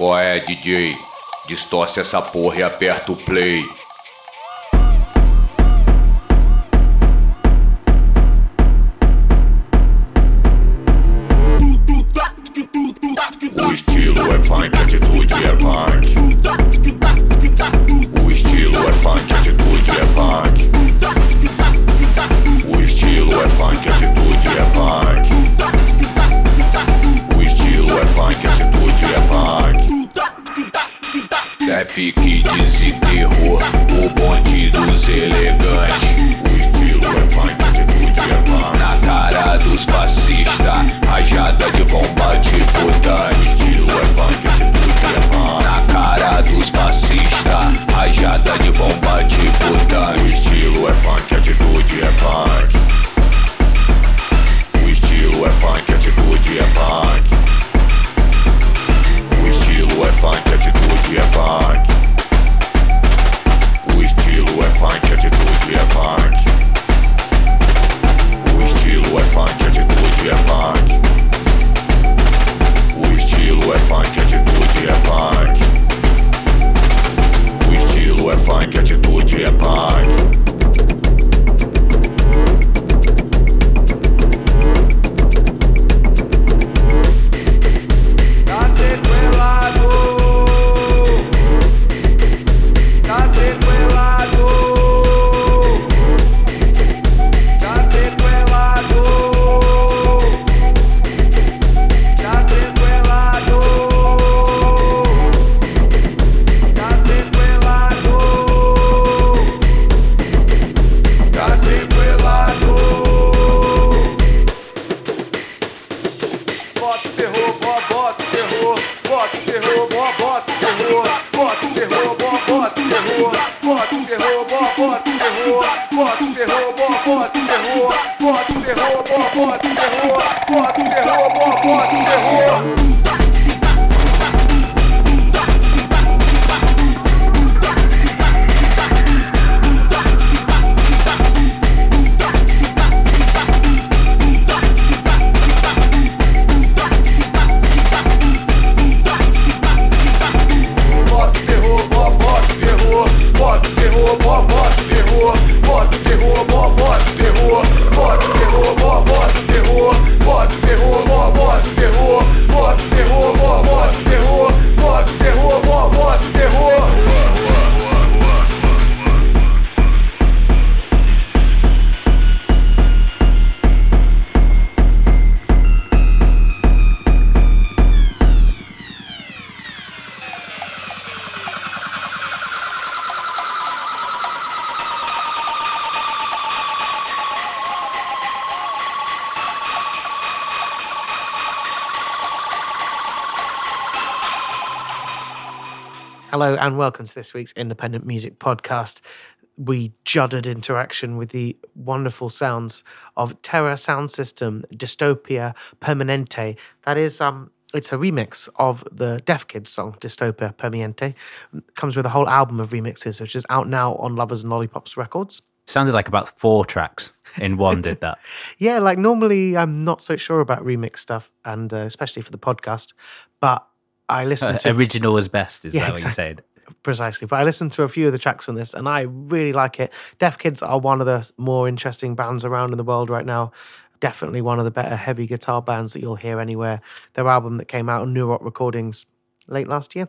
Qual é, DJ? Distorce essa porra e aperta o play. porra tu terror, porra tu terror, porra, porra do terror. Hello and welcome to this week's Independent Music Podcast. We juddered into action with the wonderful sounds of Terra Sound System Dystopia Permanente. That is um it's a remix of the Deaf Kids song Dystopia Permanente. It comes with a whole album of remixes, which is out now on Lovers and Lollipops Records. Sounded like about four tracks in one. did that? Yeah, like normally I'm not so sure about remix stuff, and uh, especially for the podcast, but I listened to Original is best. Is Yeah, that what you said? precisely. But I listened to a few of the tracks on this, and I really like it. Deaf Kids are one of the more interesting bands around in the world right now. Definitely one of the better heavy guitar bands that you'll hear anywhere. Their album that came out on Neurot Recordings late last year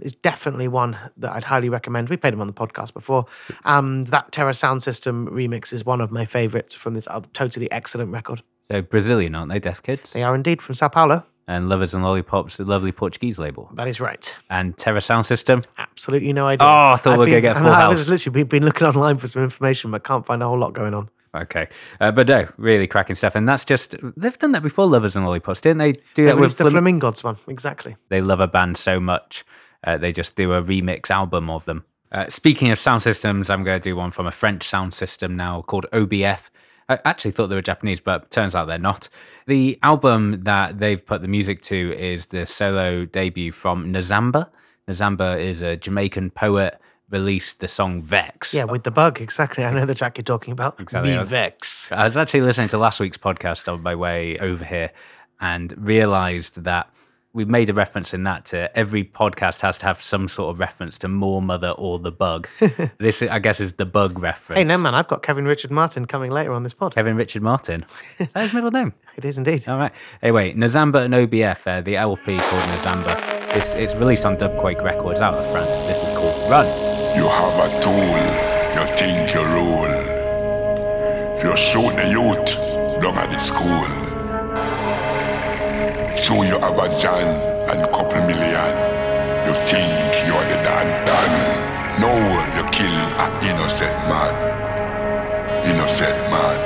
is definitely one that I'd highly recommend. We played them on the podcast before. Um, that Terra Sound System remix is one of my favorites from this uh, totally excellent record. So Brazilian, aren't they? Deaf Kids They are indeed from Sao Paulo. And Lovers and Lollipops, the lovely Portuguese label, That is right. and Terra Sound System. Absolutely no idea. Oh, I thought we were I've gonna get Full House. literally been, been looking online for some information, but can't find a whole lot going on. Okay, uh, but no, really cracking stuff, and that's just they've done that before. Lovers and Lollipops, didn't they? Do They that with the Flam- Flamingods one, exactly. they love a band so much, uh, they just do a remix album of them. Uh, speaking of sound systems, I'm going to do one from a French sound system now called OBF. I actually thought they were Japanese, but turns out they're not. The album that they've put the music to is the solo debut from Nazamba. Nazamba is a Jamaican poet, released the song Vex. Yeah, with the bug, exactly. I know the track you're talking about. Exactly. Me Vex. I was actually listening to last week's podcast on my way over here and realized that we made a reference in that to every podcast has to have some sort of reference to Moor Mother or the Bug. this, I guess, is the Bug reference. Hey, no, man, I've got Kevin Richard Martin coming later on this pod. Kevin Richard Martin. Is that his middle name? It is indeed. All right. Anyway, Nazamba and OBF, uh, the LP called Nazamba. It's, it's released on Dubquake Records out of France. This is called Run. You have a tool, you think you rule. You shoot the youth down at the school. You have a John and couple million. You think you're the Dan Dan. No, you kill an innocent man. Innocent man.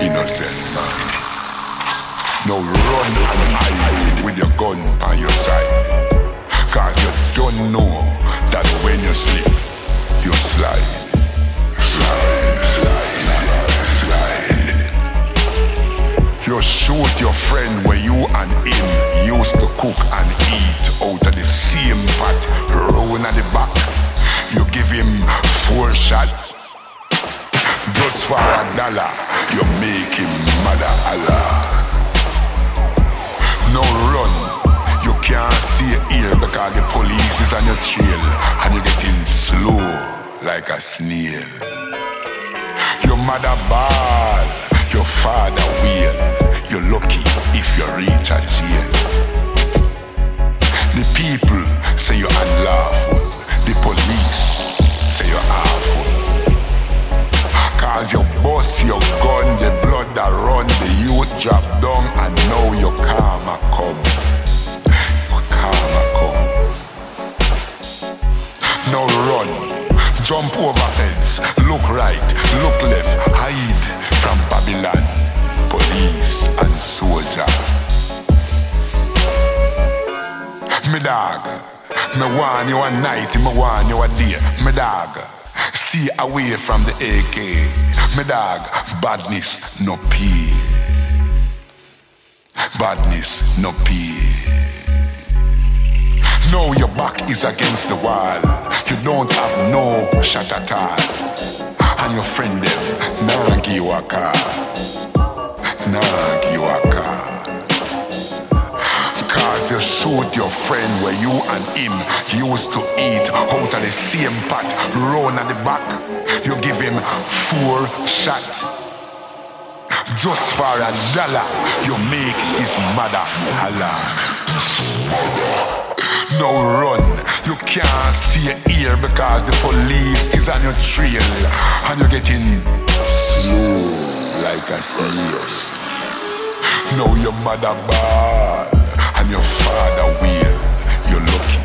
Innocent man. Now run and hide with your gun by your side. Cause you don't know that when you slip, you. Slide, You shoot your friend where you and him used to cook and eat out of the same pot, round at the back. You give him four shot. Just for a dollar, you make him mother Allah. No run. You can't stay here because the police is on your trail and you're getting slow like a snail. Your mother ball, your father will. You're lucky if you reach a jail. The people say you're unlawful. The police say you're awful. Cause you bust your gun, the blood that run, the youth drop down, and now your karma come. Your karma come. Now run, jump over fence, look right, look left, hide from Babylon, police and soldier. Me dog, me want you a night, me want you a day, me dog. Stay away from the AK. Me dog, badness no pay. Badness no pay. Now your back is against the wall. You don't have no shot at all. And your friend them, nah give you a give you a. Cause you shoot your friend where you and him used to eat out of the same pot, round at the back. You give him four shot. Just for a dollar, you make his mother holla. Now run, you can't stay here because the police is on your trail and you're getting slow like a snail. Now your mother bad and your father will. You're lucky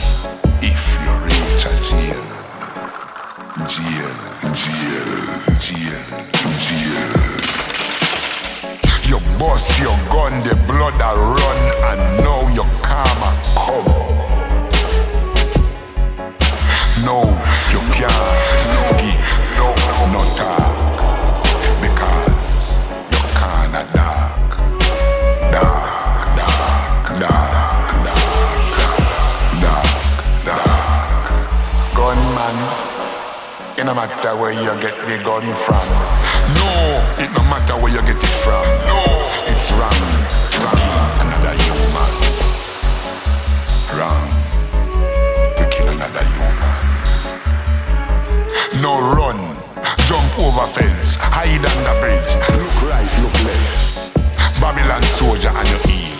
if you reach a jail. Jail, jail, jail, jail. You bust your gun, the blood that run, and now your karma come. No, you can't give no talk because you kinda dark, dark, dark, dark, dark, dark. Gunman, it no matter where you get the gun from. No, it no matter where you get it from. No, it's wrong to kill another human. Wrong No run, jump over fence, hide under bridge. Look right, look left. Babylon soldier on your heel.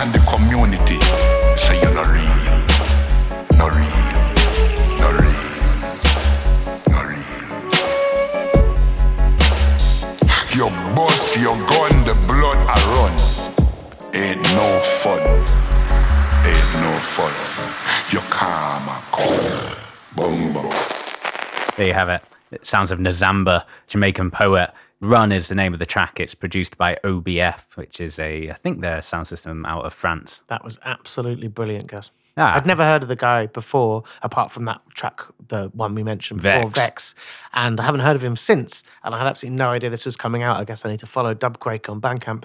And the community say you're not real. Not real. Not real. Not real. You bust your gun, the blood a run. Ain't no fun. Ain't no fun. Your karma come. Boom, boom. There you have it. It sounds of Nazamba, Jamaican poet. Run is the name of the track. It's produced by OBF, which is a, I think they're sound system out of France. That was absolutely brilliant, Gus. Ah. I'd never heard of the guy before, apart from that track, the one we mentioned before, Vex. Vex. And I haven't heard of him since. And I had absolutely no idea this was coming out. I guess I need to follow Dubquake on Bandcamp.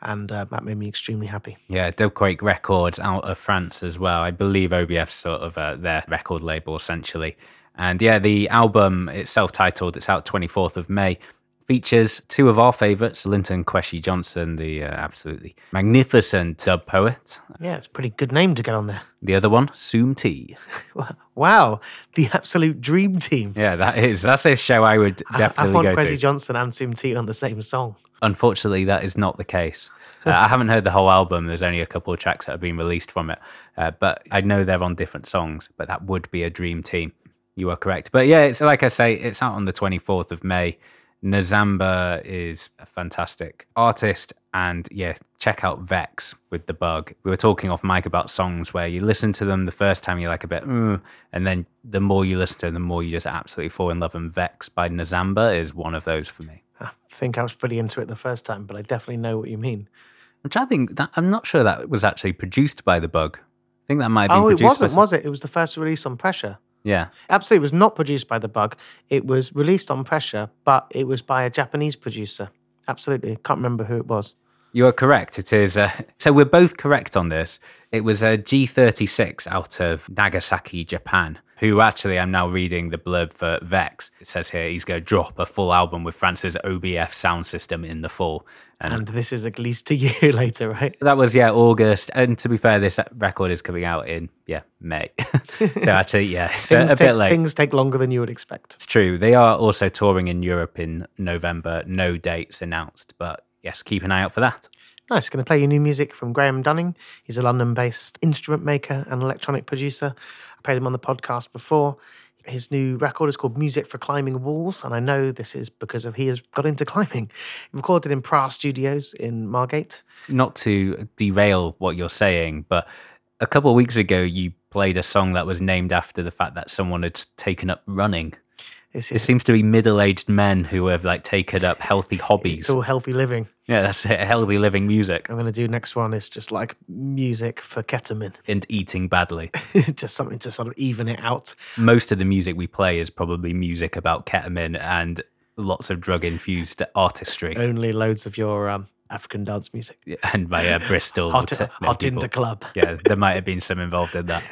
And uh, that made me extremely happy. Yeah, Dubquake Records out of France as well. I believe OBF's sort of uh, their record label essentially. And yeah, the album it's self-titled. It's out 24th of May. Features two of our favourites, Linton Kwesi Johnson, the uh, absolutely magnificent dub poet. Yeah, it's a pretty good name to get on there. The other one, Soom T. Wow, the absolute dream team. Yeah, that is that's a show I would I- I, definitely want go Kwesi to. Johnson and Soom T on the same song. Unfortunately, that is not the case. Uh, I haven't heard the whole album. There's only a couple of tracks that have been released from it, uh, but I know they're on different songs. But that would be a dream team. You are correct. But yeah, it's like I say, it's out on the 24th of May. Nazamba is a fantastic artist, and yeah, check out Vex with the bug. We were talking off mic about songs where you listen to them the first time you're like a bit, mm, and then the more you listen to them, the more you just absolutely fall in love. And Vex by Nazamba is one of those for me. I think I was pretty into it the first time, but I definitely know what you mean. Which I'm trying to think that I'm not sure that was actually produced by the bug. I think that might have been Oh, it produced. wasn't, was it? It was the first release on Pressure. Yeah. Absolutely, it was not produced by the Bug. It was released on Pressure, but it was by a Japanese producer. Absolutely, can't remember who it was. You are correct. It is. Uh, so we're both correct on this. It was a G36 out of Nagasaki, Japan, who actually I'm now reading the blurb for Vex. It says here he's going to drop a full album with France's OBF sound system in the fall. And, And this is at least a year later, right? that was, yeah, August. And to be fair, this record is coming out in, yeah, May. so actually, yeah, it's a, a take, bit late. things take longer than you would expect. It's true. They are also touring in Europe in November. No dates announced, but yes, keep an eye out for that. Nice. Going to play you new music from Graham Dunning. He's a London based instrument maker and electronic producer. I played him on the podcast before. His new record is called Music for Climbing Walls. And I know this is because of he has got into climbing. He recorded in Pra Studios in Margate. Not to derail what you're saying, but a couple of weeks ago, you played a song that was named after the fact that someone had taken up running. It seems to be middle-aged men who have like taken up healthy hobbies. it's all healthy living. Yeah, that's it. Healthy living music I'm going to do next one is just like music for ketamine, and eating badly. just something to sort of even it out. Most of the music we play is probably music about ketamine and lots of drug-infused artistry. Only loads of your um, African dance music. Yeah, and by uh, Bristol hot, t- hot into club. yeah, there might have been some involved in that.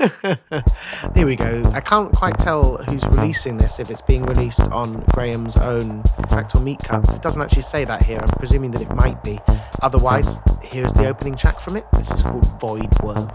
Here we go. I can't quite tell who's releasing this. If it's being released on Graham's own Fractal Meat Cuts, it doesn't actually say that here. I'm presuming that it might be. Otherwise, here's the opening track from it. This is called Void Worm.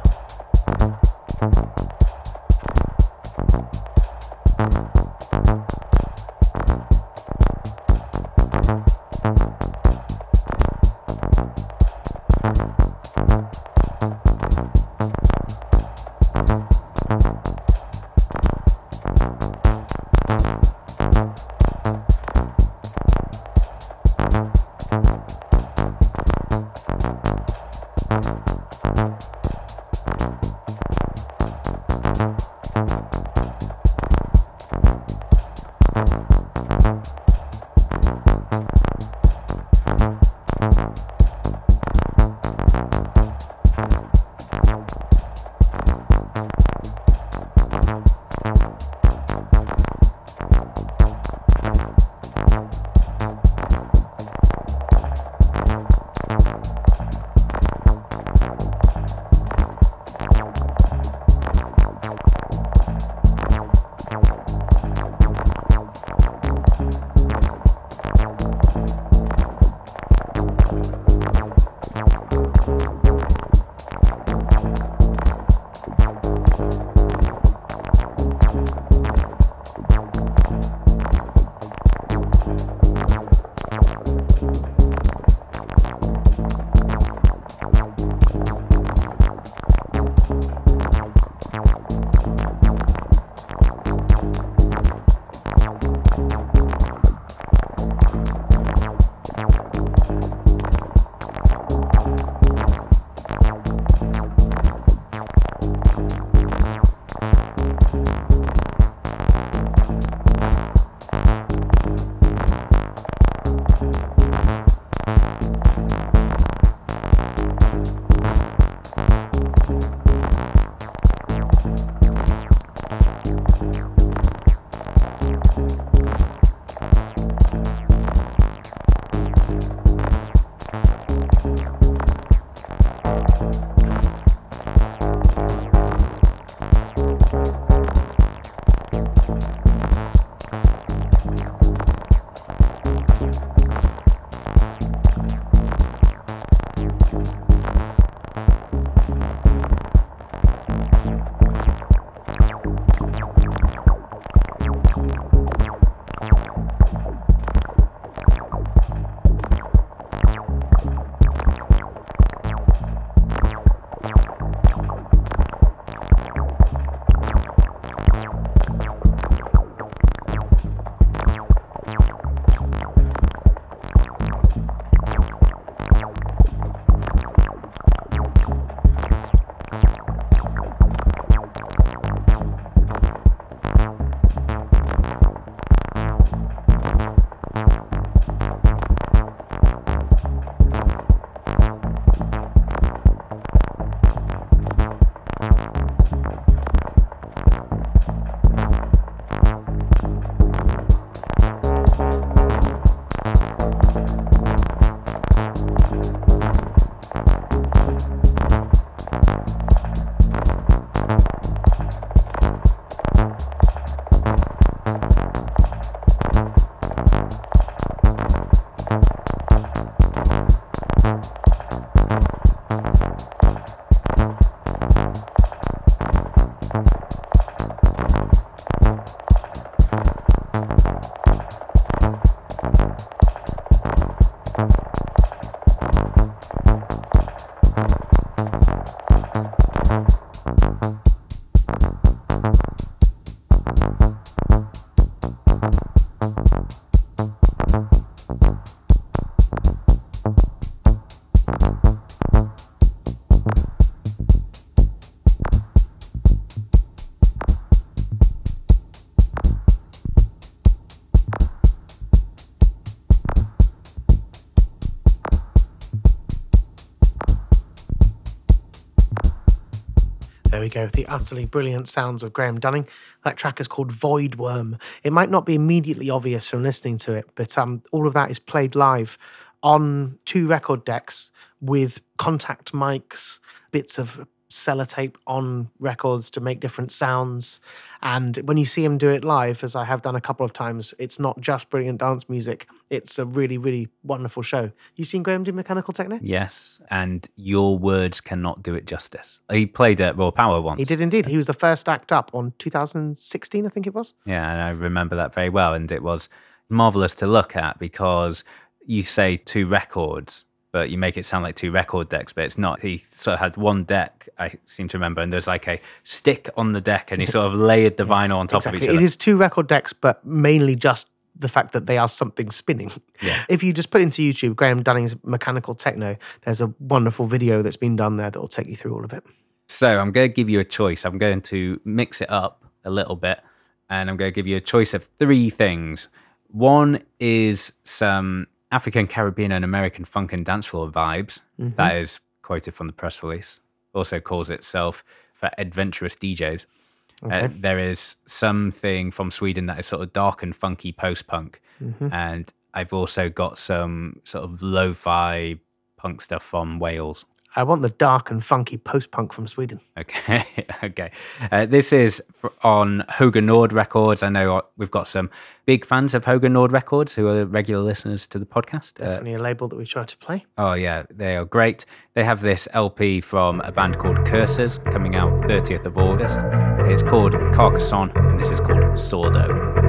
There we go, the utterly brilliant sounds of Graham Dunning. That track is called Void Worm. It might not be immediately obvious from listening to it, but um, all of that is played live on two record decks with contact mics, bits of sellotape on records to make different sounds. And when you see him do it live, as I have done a couple of times, it's not just brilliant dance music. It's a really, really wonderful show. You seen Graham do Mechanical Techno? Yes, and your words cannot do it justice. He played at Raw Power once. He did indeed. He was the first act up on 2016, I think it was. Yeah, and I remember that very well. And it was marvelous to look at because you say two records, but you make it sound like two record decks, but it's not. He sort of had one deck, I seem to remember, and there's like a stick on the deck, and he sort of layered the vinyl on top of each Exactly. other. It is two record decks, but mainly just the fact that they are something spinning. Yeah. If you just put into YouTube Graham Dunning's Mechanical Techno, there's a wonderful video that's been done there that will take you through all of it. So I'm going to give you a choice. I'm going to mix it up a little bit, and I'm going to give you a choice of three things. One is some African, Caribbean, and American funk and dancefloor vibes. That is quoted from the press release. Also calls itself for adventurous DJs. Uh, there is something from Sweden that is sort of dark and funky post punk, and I've also got some sort of lo-fi punk stuff from Wales. I want the dark and funky post punk from Sweden. Okay, okay. Uh, this is on Hoga Nord Records. I know uh, we've got some big fans of Hoga Nord Records who are regular listeners to the podcast. Uh, Definitely a label that we try to play. oh yeah, they are great. They have this LP from a band called Cursors coming out 30th of August. It's called Carcassonne, and this is called. Sordo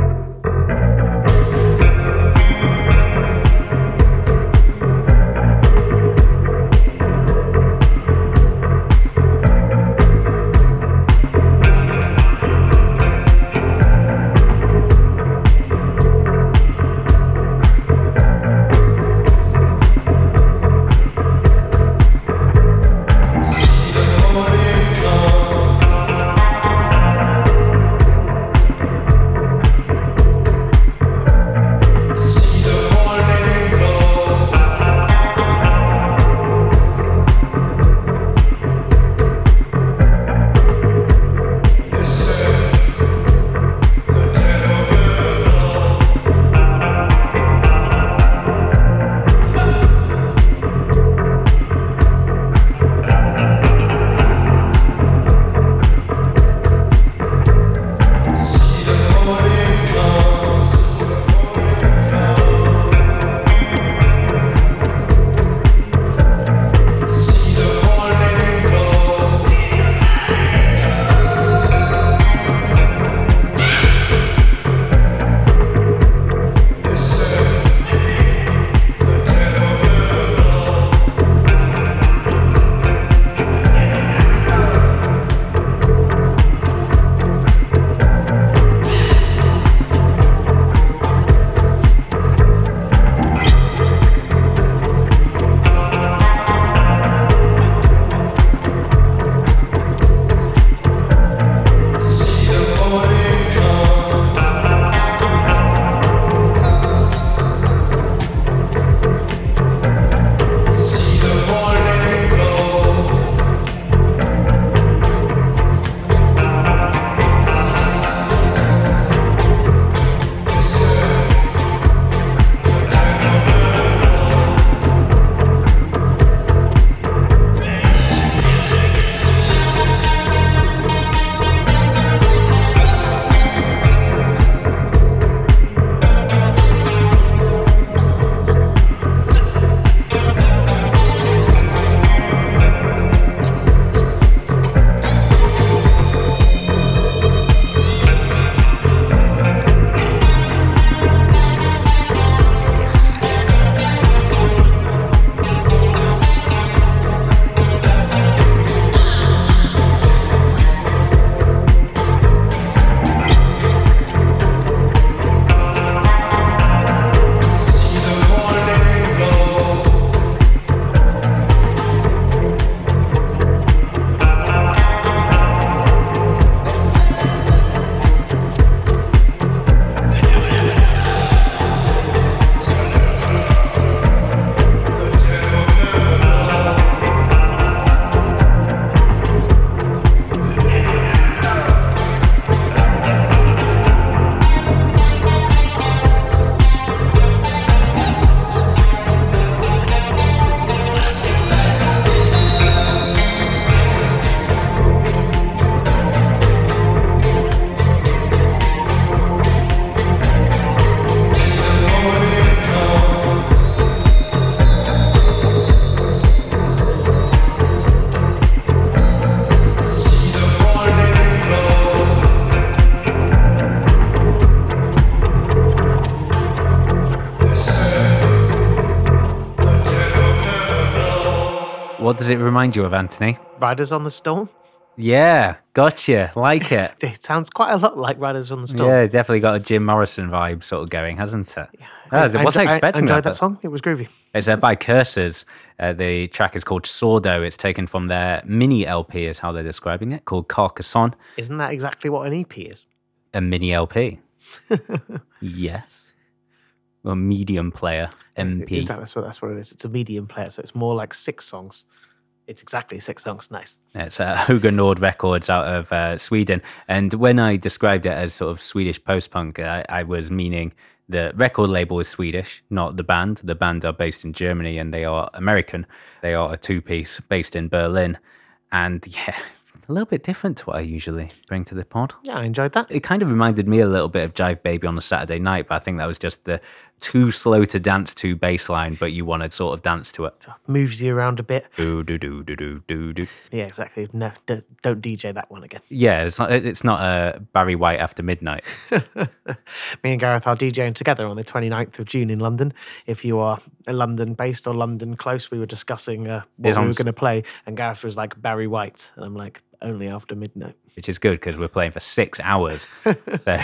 What does it remind you of, Anthony? Riders on the Storm. Yeah, gotcha. Like it. It sounds quite a lot like Riders on the Storm. Yeah, definitely got a Jim Morrison vibe sort of going, hasn't it? Yeah. I I wasn't enjo- I expecting enjoyed that. that song. It was groovy. It's uh, by Cursors. Uh, the track is called Sordo. It's taken from their mini LP, is how they're describing it, called Carcassonne. Isn't that exactly what an EP is? A mini LP. yes. A medium player, MP. Exactly. That's what, that's what it is. It's a medium player, so it's more like six songs. It's exactly six songs. Nice. It's uh, Hoga Nord Records out of uh, Sweden. And when I described it as sort of Swedish post punk, I, I was meaning the record label is Swedish, not the band. The band are based in Germany and they are American. They are a two piece based in Berlin. And yeah, a little bit different to what I usually bring to the pod. Yeah, I enjoyed that. It kind of reminded me a little bit of Jive Baby on a Saturday night, but I think that was just the too slow to dance to bass line, but you want to sort of dance to it. Moves you around a bit. Do, do, do, do, do, do, do. Yeah, exactly. No, don't, don't DJ that one again. Yeah, it's not. It's not a Barry White after midnight. Me and Gareth are DJing together on the 29th of June in London. If you are London based or London close, we were discussing uh, what It's we on were going to play, and Gareth was like Barry White, and I'm like only after midnight. Which is good because we're playing for six hours. so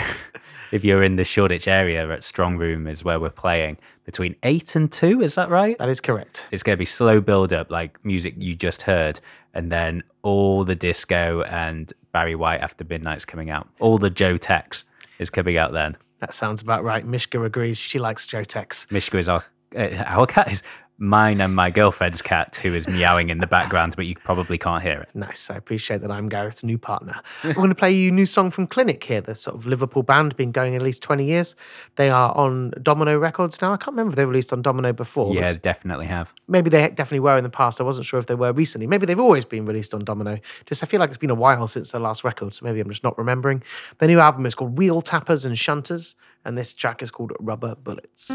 if you're in the Shoreditch area at Strong Room is where we're playing between eight and two. Is that right? That is correct. It's going to be slow build up, like music you just heard, and then all the disco and Barry White after midnight's coming out. All the Joe Tex is coming out then. That sounds about right. Mishka agrees. She likes Joe Tex. Mishka is our uh, our cat is mine and my girlfriend's cat who is meowing in the background, but you probably can't hear it. Nice. I appreciate that I'm Gareth's new partner. We're going to play you a new song from Clinic here, the sort of Liverpool band, been going at least 20 years. They are on Domino Records now. I can't remember if they released on Domino before. Yeah, definitely have. Maybe they definitely were in the past. I wasn't sure if they were recently. Maybe they've always been released on Domino. Just I feel like it's been a while since their last record, so maybe I'm just not remembering. Their new album is called Wheel Tappers and Shunters, and this track is called Rubber Bullets.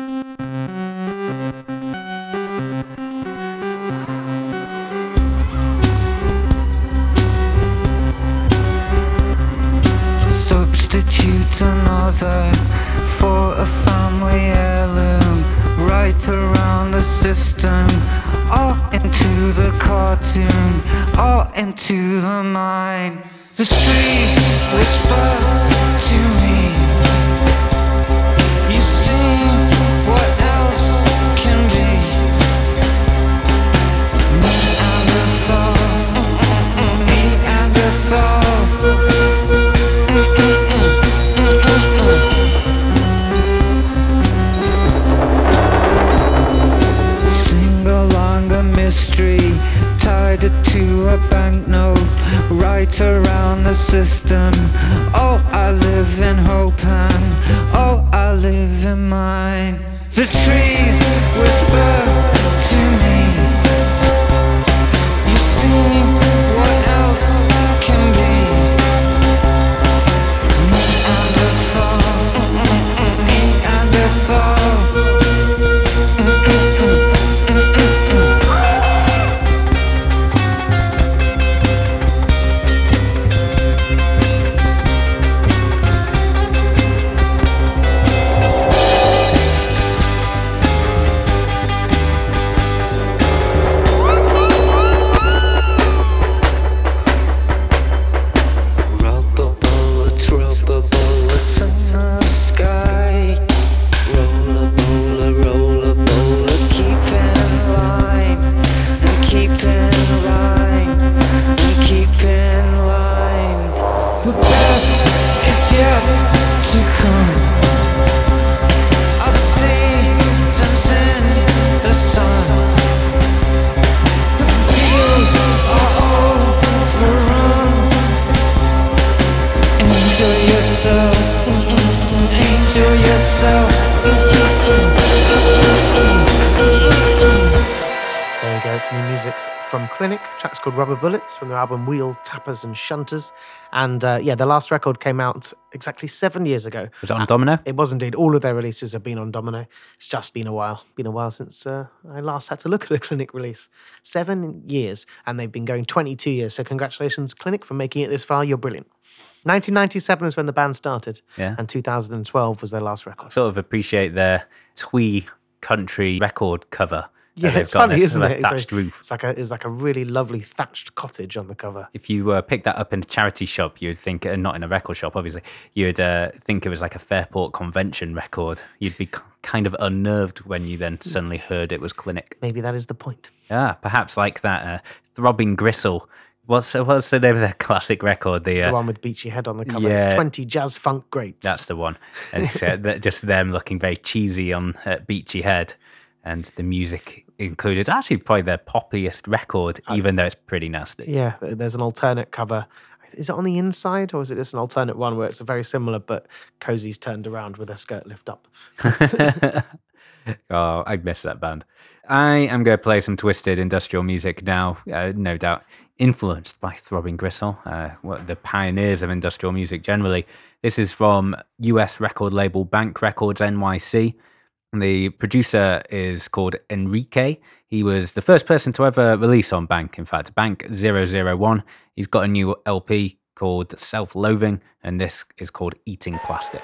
Substitute another for a family heirloom. Right around the system, all into the cartoon, all into the mind. The trees whisper to me. You see right around the system. Oh, I live in hope and oh, I live in mine. From their album Wheel Tappers and Shunters. And uh, yeah, the last record came out exactly seven years ago. Was it on Domino? It was indeed. All of their releases have been on Domino. It's just been a while. Been a while since uh, I last had to look at a Clinic release. Seven years, and they've been going 22 years. So congratulations, Clinic, for making it this far. You're brilliant. 1997 is when the band started, Yeah. and 2012 was their last record. Oh, Sort of appreciate their twee country record cover Yeah, it's got funny, isn't it? It's Thatched a, roof. It's like a it's like a really lovely thatched cottage on the cover. If you uh, picked that up in a charity shop, you'd think, uh, not in a record shop, obviously, you'd uh, think it was like a Fairport convention record. You'd be kind of unnerved when you then suddenly heard it was Clinic. Maybe that is the point. Yeah, perhaps like that uh, Throbbing Gristle. What's what's the name of their classic record? The, uh, The one with Beachy Head on the cover. yeah. It's 20 jazz funk greats. That's the one. And it's uh, just them looking very cheesy on uh, Beachy Head, and the music included. Actually, probably their poppiest record, even though it's pretty nasty. Yeah, there's an alternate cover. Is it on the inside or is it just an alternate one where it's very similar but Cosey's turned around with her skirt lift up? oh, I miss that band. I am going to play some twisted industrial music now, uh, no doubt influenced by Throbbing Gristle, uh, what the pioneers of industrial music generally. This is from US record label Bank Records NYC. The producer is called Enrique. He was the first person to ever release on Bank, in fact, Bank 001. He's got a new LP called Self Loathing, and this is called Eating Plastic.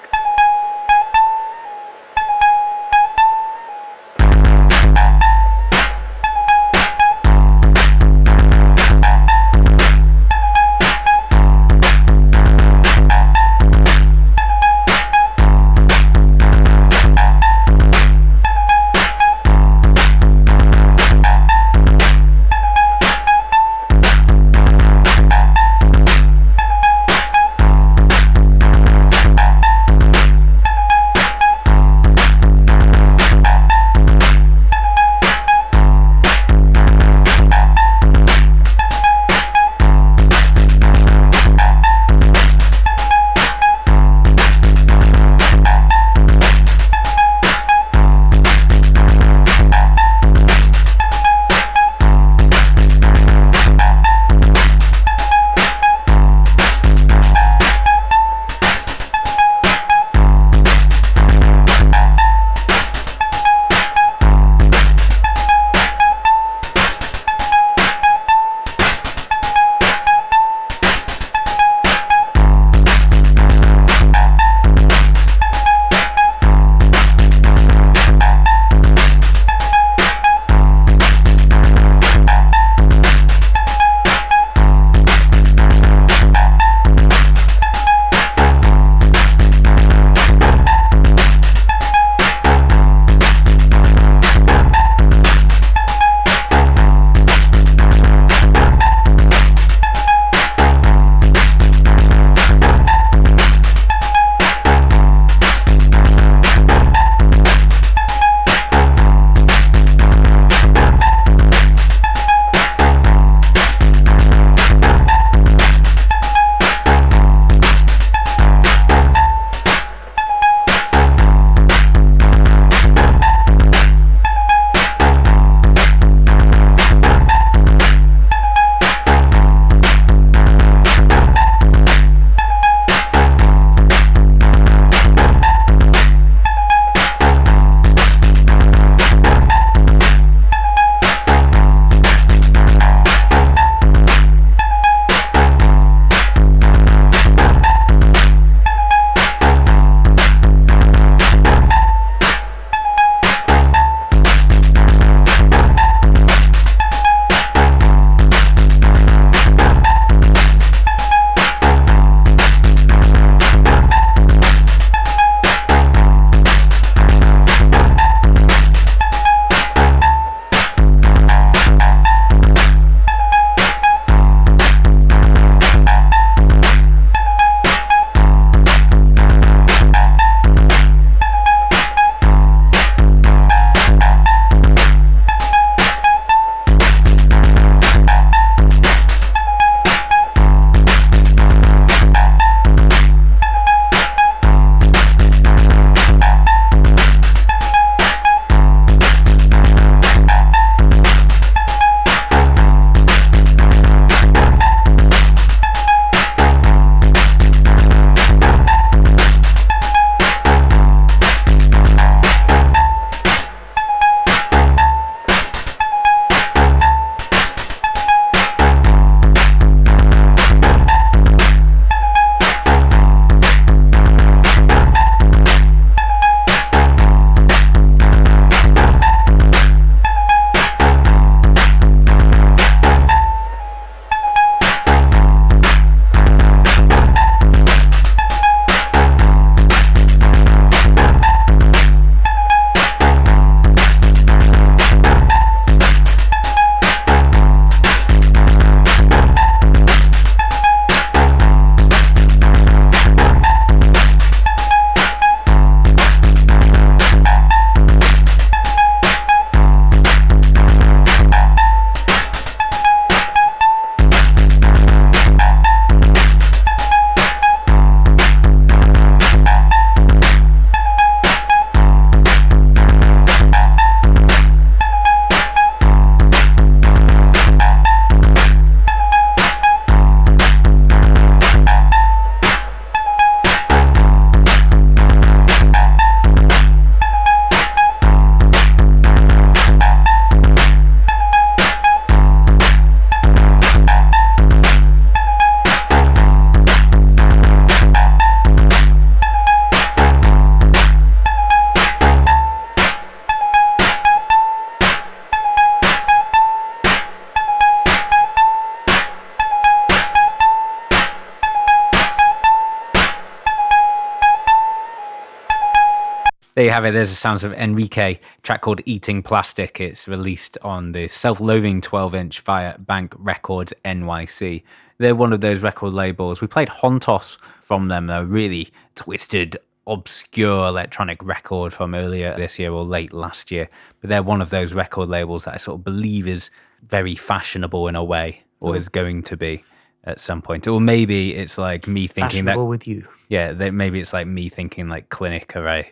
There you have it. There's the sounds of Enrique, track called Eating Plastic. It's released on the self loathing 12 inch via Bank Records NYC. They're one of those record labels. We played Hontos from them, a really twisted, obscure electronic record from earlier this year or late last year. But they're one of those record labels that I sort of believe is very fashionable in a way, or is going to be at some point. Or maybe it's like me thinking that with you. yeah, maybe it's like me thinking like Clinic are a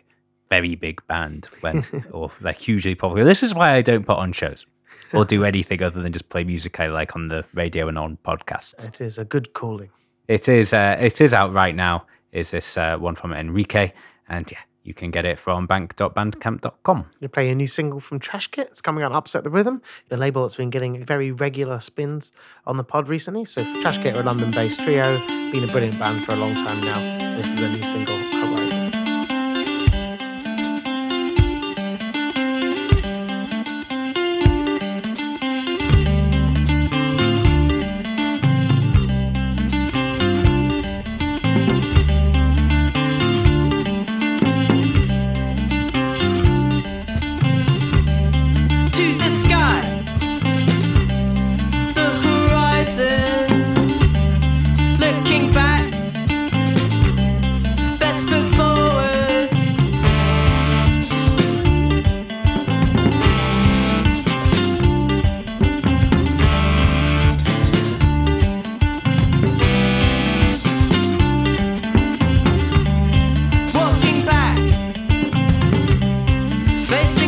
very big band when or like hugely popular. This is why I don't put on shows or do anything other than just play music I like on the radio and on podcasts. It is a good calling. It is uh, it is out right now. Is this uh, one from Enrique? And yeah, you can get it from bank.bandcamp.com. You play a new single from Trash Kit. It's coming out on Upset the Rhythm, the label that's been getting very regular spins on the pod recently. So Trash Kit are a London-based trio, been a brilliant band for a long time now. This is a new single, Horizon. Facing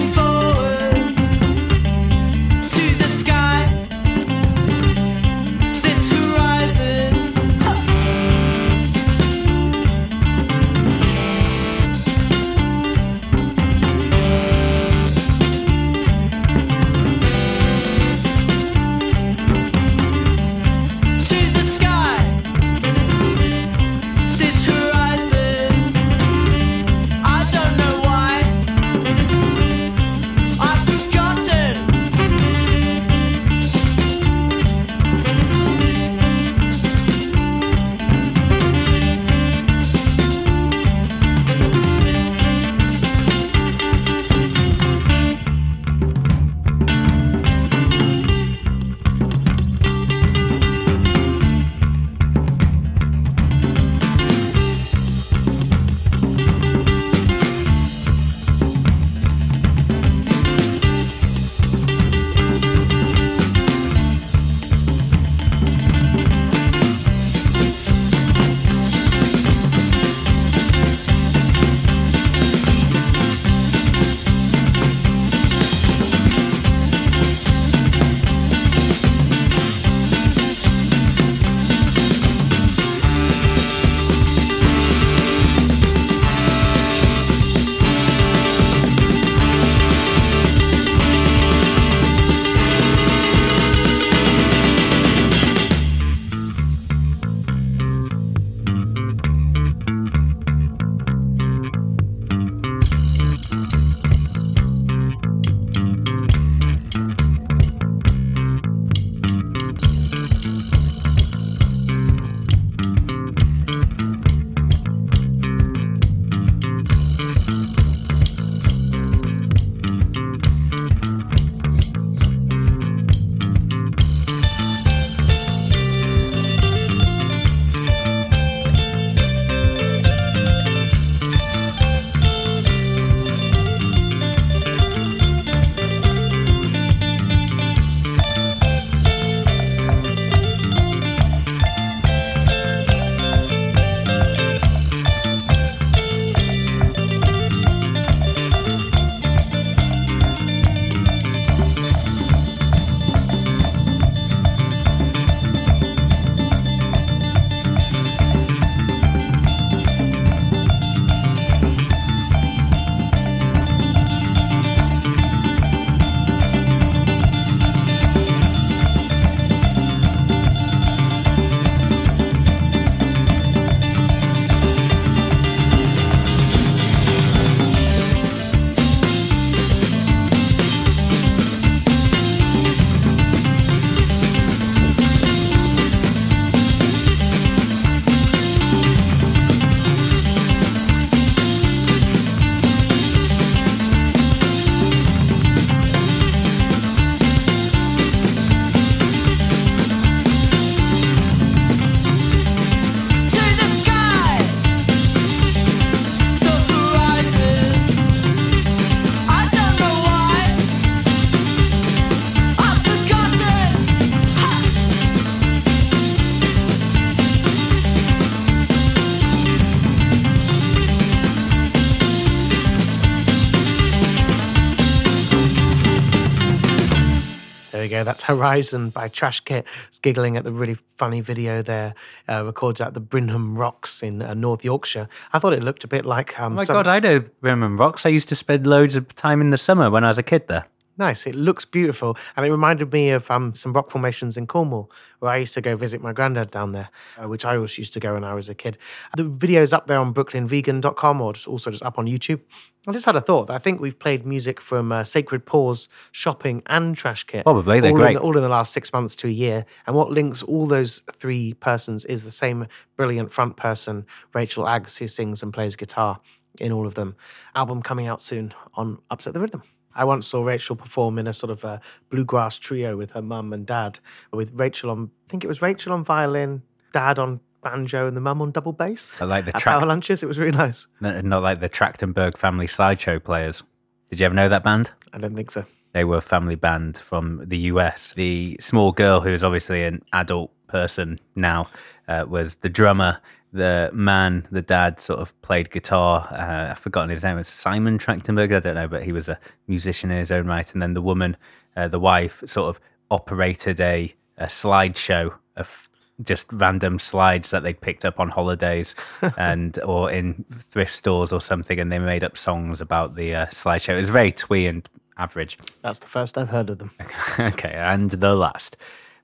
go. That's Horizon by Trash Kit. It's giggling at the really funny video there, uh, recorded at the Brimham Rocks in uh, North Yorkshire. I thought it looked a bit like. Um, Oh my some- god, I know Birmingham Rocks. I used to spend loads of time in the summer when I was a kid there. Nice. It looks beautiful. And it reminded me of um, some rock formations in Cornwall, where I used to go visit my granddad down there, uh, which I always used to go when I was a kid. The video's up there on brooklynvegan.com or just also just up on YouTube. I just had a thought. I think we've played music from uh, Sacred Paws, Shopping, and Trash Kit. Probably, they're all great. In the, all in the last six months to a year. And what links all those three persons is the same brilliant front person, Rachel Aggs, who sings and plays guitar in all of them. Album coming out soon on Upset the Rhythm. I once saw Rachel perform in a sort of a bluegrass trio with her mum and dad, with Rachel on, I think it was Rachel on violin, dad on banjo, and the mum on double bass. I like the At power lunches, it was really nice. not like the Trachtenberg family slideshow players. Did you ever know that band? I don't think so. They were a family band from the US. The small girl, who is obviously an adult person now, uh, was the drummer. The man, the dad, sort of played guitar. Uh, I've forgotten his name. It's Simon Trachtenberg. I don't know, but he was a musician in his own right. And then the woman, uh, the wife, sort of operated a, a slideshow of just random slides that they'd picked up on holidays and or in thrift stores or something, and they made up songs about the uh, slideshow. It was very twee and average. That's the first I've heard of them. okay, and the last.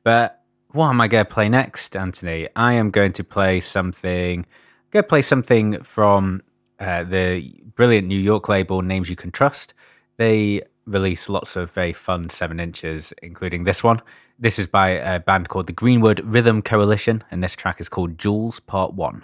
But what am I going to play next, Anthony? I am going to play something. I'm going to play something from uh, the brilliant New York label Names You Can Trust. They release lots of very fun seven inches, including this one. This is by a band called the Greenwood Rhythm Coalition, and this track is called Jules Part One.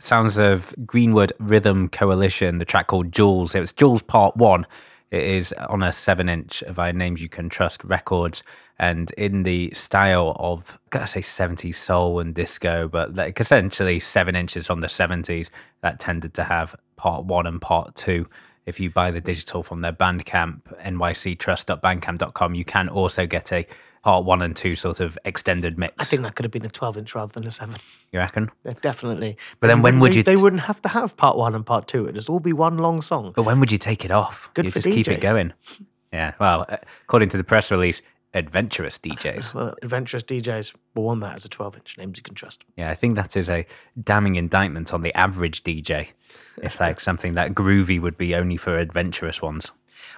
Sounds of Greenwood Rhythm Coalition, the track called Jules. It was Jules Part 1. It is on a 7 inch via Names You Can Trust Records and in the style of, I gotta say, 70s soul and disco, but like essentially 7 inches from the 70s that tended to have Part 1 and Part 2. If you buy the digital from their Bandcamp, nyctrust.bandcamp.com, you can also get a Part 1 and 2 sort of extended mix. I think that could have been a 12 inch rather than a 7. you reckon? Yeah, definitely. But then when would they, you They wouldn't have to have part one and part two. It'd just all be one long song. But when would you take it off? Good you for just keep it going. Yeah. Well, uh, according to the press release, adventurous DJs. Well, adventurous DJs will want that as a 12 inch. Names you can trust. Yeah, I think that is a damning indictment on the average DJ. If like something that groovy would be only for adventurous ones.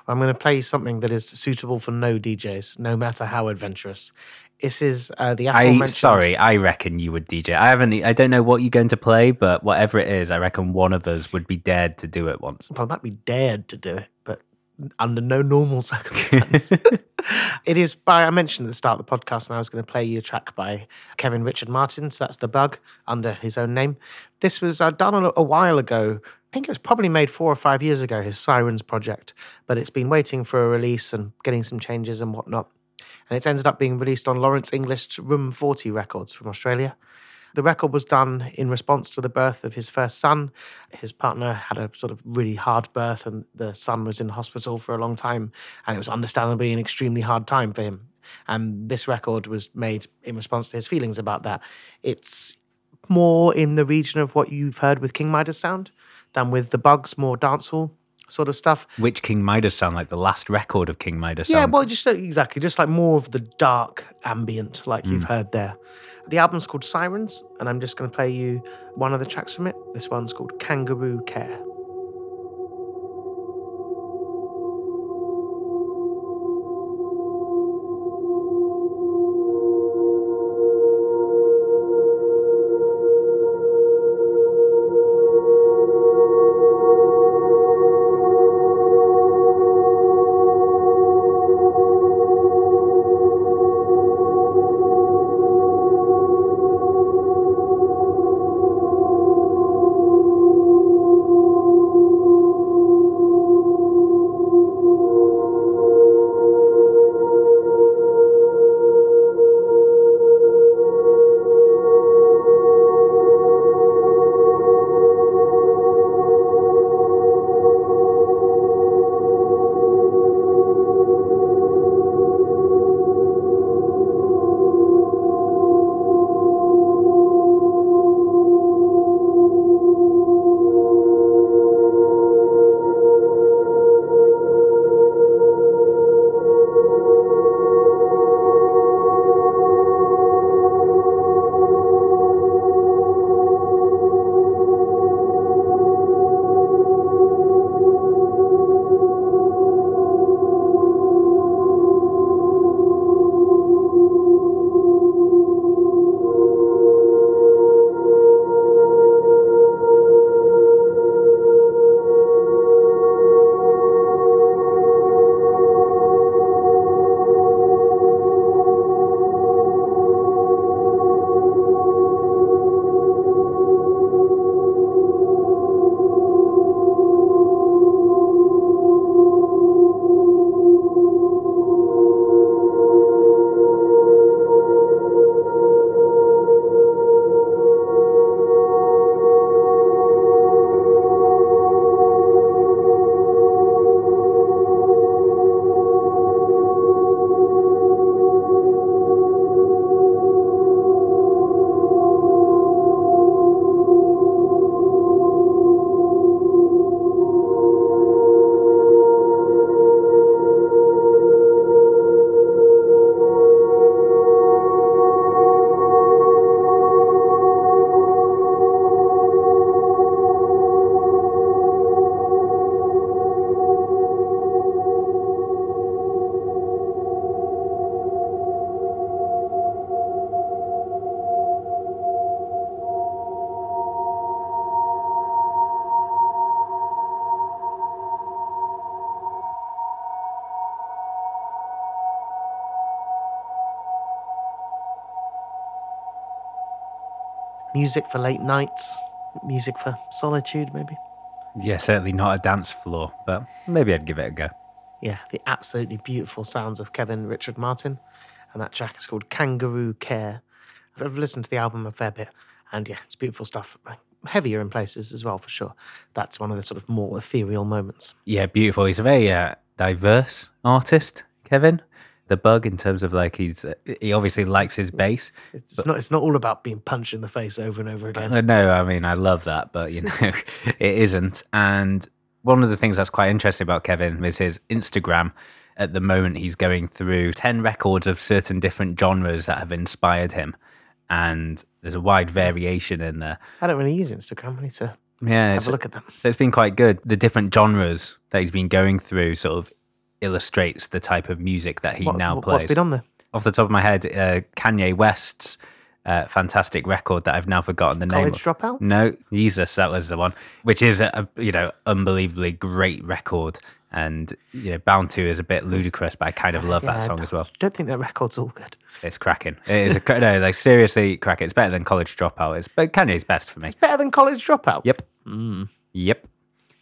I'm going to play something that is suitable for no DJs, no matter how adventurous. This is uh, the I sorry, I reckon you would DJ. I haven't. I don't know what you're going to play, but whatever it is, I reckon one of us would be dared to do it once. Well, I might be dared to do it, but under no normal circumstance. it is by, I mentioned at the start of the podcast, and I was going to play you a track by Kevin Richard Martin. So that's The Bug under his own name. This was uh, done a, a while ago. I think it was probably made four or five years ago, his Sirens project, but it's been waiting for a release and getting some changes and whatnot. And it's ended up being released on Lawrence English Room 40 Records from Australia. The record was done in response to the birth of his first son. His partner had a sort of really hard birth, and the son was in hospital for a long time. And it was understandably an extremely hard time for him. And this record was made in response to his feelings about that. It's more in the region of what you've heard with King Midas sound than with the Bugs, more dancehall sort of stuff. Which King Midas sound like the last record of King Midas? Yeah, sound? well, just uh, exactly, just like more of the dark ambient, like you've heard there. The album's called Sirens, and I'm just going to play you one of the tracks from it. This one's called Kangaroo Care. Music for late nights, Music for solitude, maybe. Yeah, certainly not a dance floor, but maybe I'd give it a go. Yeah, the absolutely beautiful sounds of Kevin Richard Martin. And that track is called Kangaroo Care. I've- listened to the album a fair bit, and yeah, it's beautiful stuff. Heavier in places as well, for sure. That's one of the sort of more ethereal moments. Yeah, beautiful. He's a very uh, diverse artist, Kevin. The bug in terms of like he's he obviously likes his bass. It's not. It's not all about being punched in the face over and over again. No, I mean I love that, but you know it isn't. And one of the things that's quite interesting about Kevin is his Instagram. At the moment, he's going through ten records of certain different genres that have inspired him, and there's a wide variation in there. I don't really use Instagram. I need to Yeah, have a look at them. so it's been quite good. The different genres that he's been going through sort of illustrates the type of music that he What, now plays. what's been on there? Off the top of my head, uh, Kanye West's uh, fantastic record that I've now forgotten the name. College. Dropout? No, Yeezus, that was the one. Which is a, a you know unbelievably great record, and you know Bound to is a bit ludicrous, but I kind of love Yeah, that song as well. I don't think that record's all good. It's cracking. It is a no, like seriously cracking. It's better than College Dropout. It's but Kanye's best for me. It's better than College Dropout. Yep. Yep.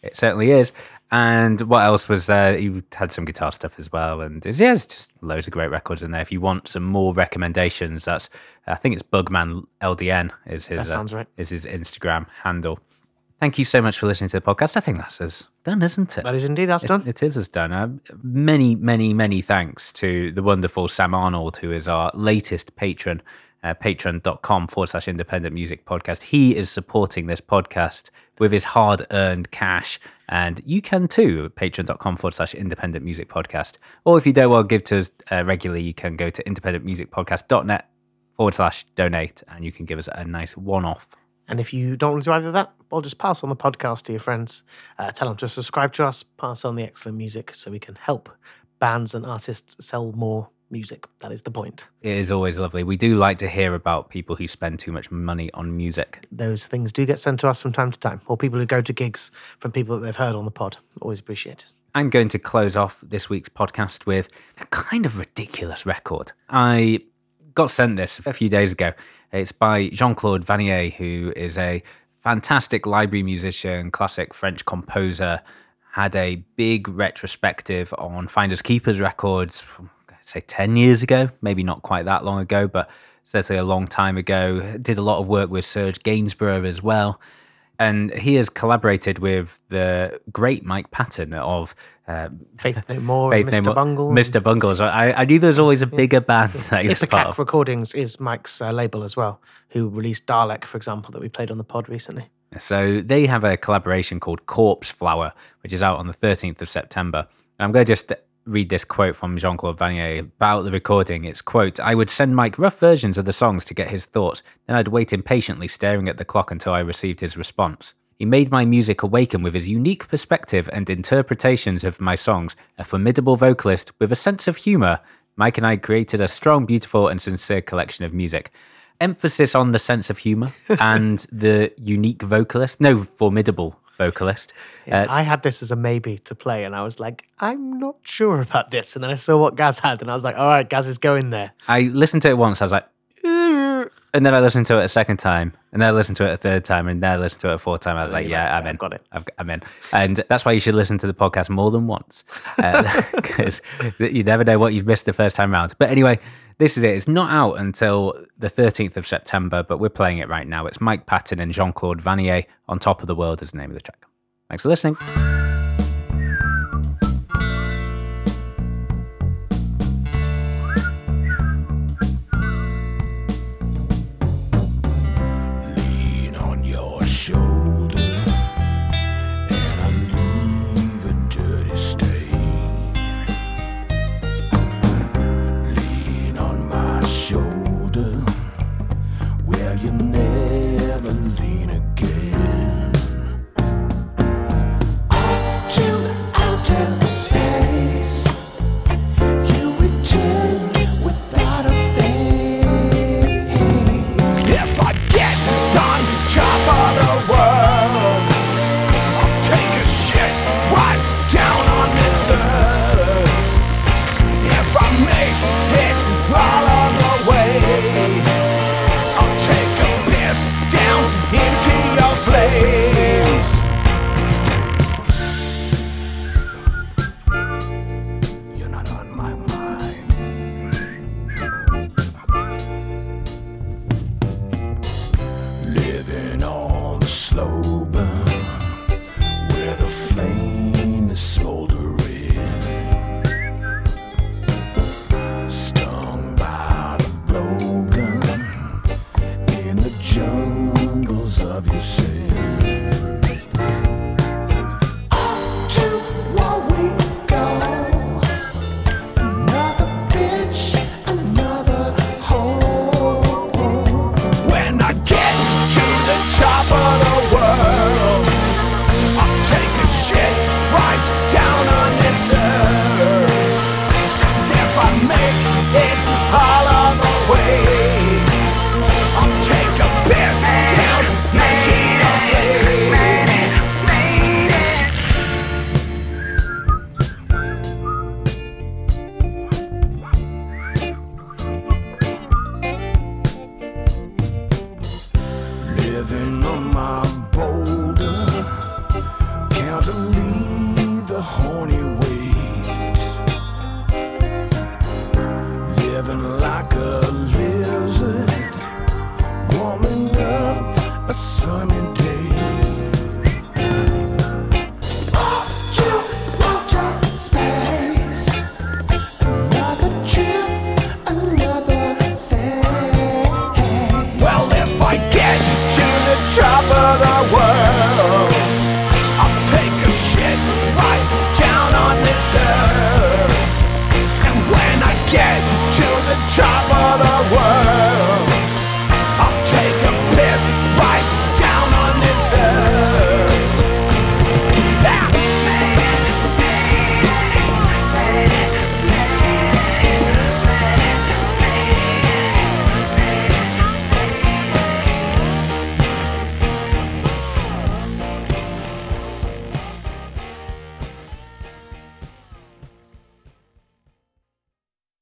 It certainly is. And what else was there? He had some guitar stuff as well. And yeah, it's just loads of great records in there. If you want some more recommendations, that's I think it's Bugman LDN is his That sounds uh, right. is his Instagram handle. Thank you so much for listening to the podcast. I think that's us done, isn't it? That is indeed us done. It is as done. Uh, many, many, many thanks to the wonderful Sam Arnold, who is our latest patron, uh, patreon.com forward slash independent music podcast. He is supporting this podcast with his hard earned cash. And you can too, patreon.com forward slash independent music podcast. Or if you don't want to give to us uh, regularly, you can go to independentmusicpodcast.net forward slash donate and you can give us a nice one off And if you don't want to do either of that, well, just pass on the podcast to your friends. Uh, tell them to subscribe to us, pass on the excellent music so we can help bands and artists sell more music. That is the point. It is always lovely. We do like to hear about people who spend too much money on music. Those things do get sent to us from time to time, or people who go to gigs from people that they've heard on the pod. Always appreciate it. I'm going to close off this week's podcast with a kind of ridiculous record. I got sent this a few days ago. It's by Jean Claude Vannier, who is a fantastic library musician, classic French composer. Had a big retrospective on Finders Keepers records from, say, 10 years ago, maybe not quite that long ago, but certainly a long time ago. Did a lot of work with Serge Gainsbourg as well and he has collaborated with the great Mike Patton of uh, Faith No More, Faith and No Mr. More- Bungle. Mr. Bungles. I, I knew there was always a bigger band that he was part Ipecac of. Recordings is Mike's uh, label as well, who released Dalek, for example, that we played on the pod recently. So they have a collaboration called Corpse Flower, which is out on the 13th of September. And I'm going to just read this quote from Jean Claude Vannier about the recording. It's quote, I would send Mike rough versions of the songs to get his thoughts, then I'd wait impatiently staring at the clock until I received his response. He made my music awaken with his unique perspective and interpretations of my songs, a formidable vocalist with a sense of humour. Mike and I created a strong, beautiful, and sincere collection of music. Emphasis on the sense of humour and the unique vocalist. No, formidable vocalist. Uh, I had this as a maybe to play, and I was like, I'm not sure about this. And then I saw what Gaz had, and I was like, all right, Gaz is going there. I listened to it once. I was like, and then I listened to it a second time, and then I listened to it a third time, and then I listened to it a fourth time. I was like, you're yeah, I'm yeah, in. got it. I've, I'm in. And that's why you should listen to the podcast more than once, uh, because you never know what you've missed the first time round. But anyway, this is it. It's not out until the 13th of September, but we're playing it right now. It's Mike Patton and Jean Claude Vannier. On Top of the World is the name of the track. Thanks for listening.